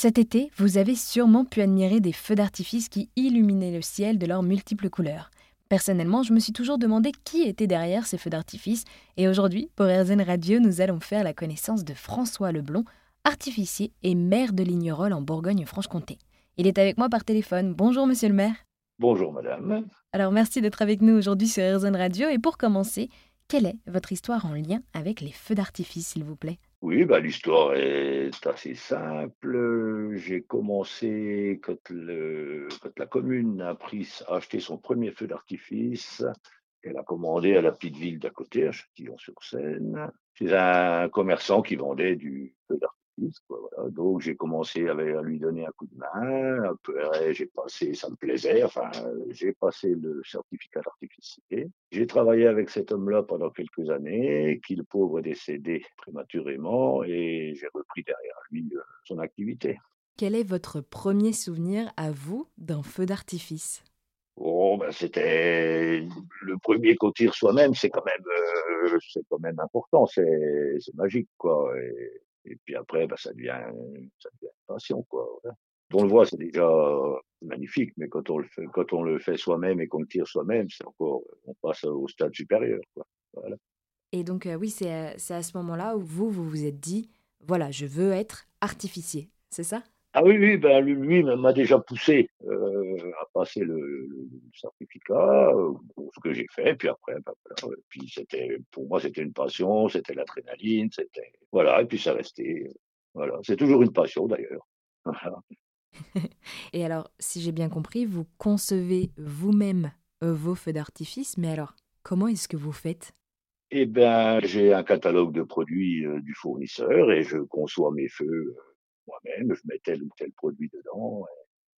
Cet été, vous avez sûrement pu admirer des feux d'artifice qui illuminaient le ciel de leurs multiples couleurs. Personnellement, je me suis toujours demandé qui était derrière ces feux d'artifice, et aujourd'hui, pour RZN Radio, nous allons faire la connaissance de François Leblond, artificier et maire de Lignerolles en Bourgogne-Franche-Comté. Il est avec moi par téléphone. Bonjour, monsieur le maire. Bonjour, madame. Alors, merci d'être avec nous aujourd'hui sur RZN Radio, et pour commencer, quelle est votre histoire en lien avec les feux d'artifice, s'il vous plaît? Oui, bah, l'histoire est assez simple. J'ai commencé quand, le, quand la commune a, pris, a acheté son premier feu d'artifice. Elle a commandé à la petite ville d'à côté, à Châtillon-sur-Seine. C'est un commerçant qui vendait du feu d'artifice donc j'ai commencé à lui donner un coup de main. Après, j'ai passé, ça me plaisait. Enfin, j'ai passé le certificat d'artificier. J'ai travaillé avec cet homme-là pendant quelques années, qui le pauvre est décédé prématurément, et j'ai repris derrière lui euh, son activité. Quel est votre premier souvenir à vous d'un feu d'artifice? Oh, ben c'était le premier qu'on tire soi-même, c'est quand même, euh, c'est quand même important, c'est, magique, quoi. Et et puis après, bah, ça, devient, ça devient une passion, quoi. On le voit, c'est déjà magnifique, mais quand on le fait, quand on le fait soi-même et qu'on le tire soi-même, c'est encore, on passe au stade supérieur, quoi. Voilà. Et donc, euh, oui, c'est à, à ce moment-là où vous, vous vous êtes dit, voilà, je veux être artificier, c'est ça? Ah oui, oui, ben lui m'a déjà poussé euh, à passer le, le, certificat, euh, ce que j'ai fait, puis après, ben voilà, puis c'était pour moi c'était une passion, c'était l'adrénaline, c'était voilà, et puis ça restait, voilà, c'est toujours une passion d'ailleurs. et alors, si j'ai bien compris, vous concevez vous-même euh, vos feux d'artifice, mais alors comment est-ce que vous faites? Eh ben, j'ai un catalogue de produits du fournisseur et je conçois mes feux moi-même, je mets tel ou tel produit dedans.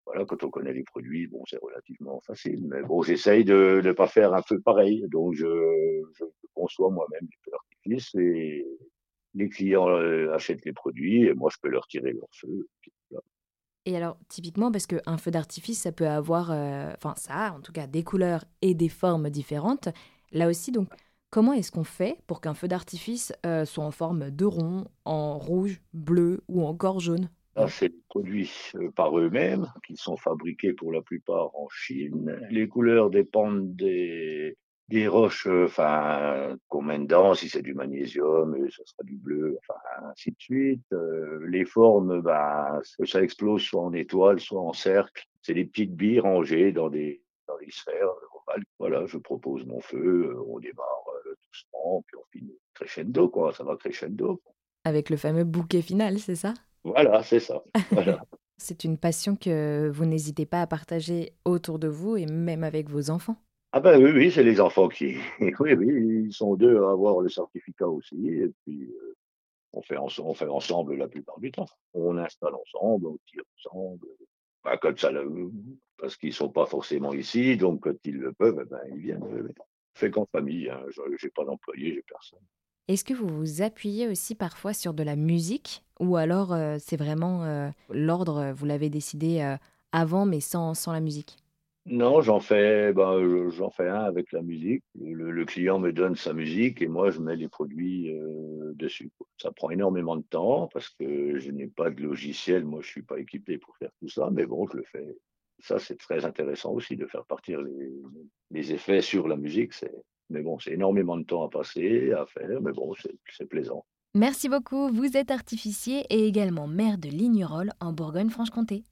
voilà, quand on connaît les produits, bon, c'est relativement facile. Mais bon, j'essaye de ne pas faire un feu pareil. Donc, je, je conçois moi-même les feux d'artifice et les clients euh, achètent les produits et moi, je peux leur tirer leur feu. Et alors, typiquement, parce qu'un feu d'artifice, ça peut avoir, euh, enfin, ça a en tout cas des couleurs et des formes différentes. Là aussi, donc, Comment est-ce qu'on fait pour qu'un feu d'artifice euh, soit en forme de rond, en rouge, bleu ou encore jaune? C'est produits euh, par eux-mêmes, qui sont fabriqués pour la plupart en Chine. Les couleurs dépendent des, des roches, euh, qu'on met dedans, si c'est du magnésium, ça sera du bleu, ainsi de suite. les formes, ben, ça explose soit en étoile, soit en cercle. C'est des petites billes rangées dans des, dans des sphères Voilà, je propose mon feu, on démarre doucement, puis on finit crescendo, quoi. Ça va crescendo. Avec le fameux bouquet final, c'est ça? Voilà, c'est ça. c'est une passion que vous n'hésitez pas à partager autour de vous et même avec vos enfants. Ah ben oui, oui, c'est les enfants qui... Oui, oui, ils sont deux à avoir le certificat aussi. Et puis, euh, on, fait on fait ensemble la plupart du temps. On installe ensemble, on tire ensemble. Ben, comme ça, parce qu'ils sont pas forcément ici, donc quand ils le peuvent, eh ben, ils viennent fais qu'en famille. Hein. Je n'ai pas d'employé, j'ai personne. Est-ce que vous vous appuyez aussi parfois sur de la musique ou alors euh, c'est vraiment euh, l'ordre, vous l'avez décidé euh, avant mais sans, sans la musique? Non, j'en fais, ben, j'en fais un avec la musique. Le, client me donne sa musique et moi je mets les produits dessus. Ça prend énormément de temps parce que je n'ai pas de logiciel, moi je suis pas équipé pour faire tout ça, mais bon, je le fais ça, c'est très intéressant aussi de faire partir les, effets sur la musique. Mais bon, c'est énormément de temps à passer, à faire, mais bon, c'est plaisant. Merci beaucoup. Vous êtes artificier et également maire de Lignerolles en Bourgogne-Franche-Comté.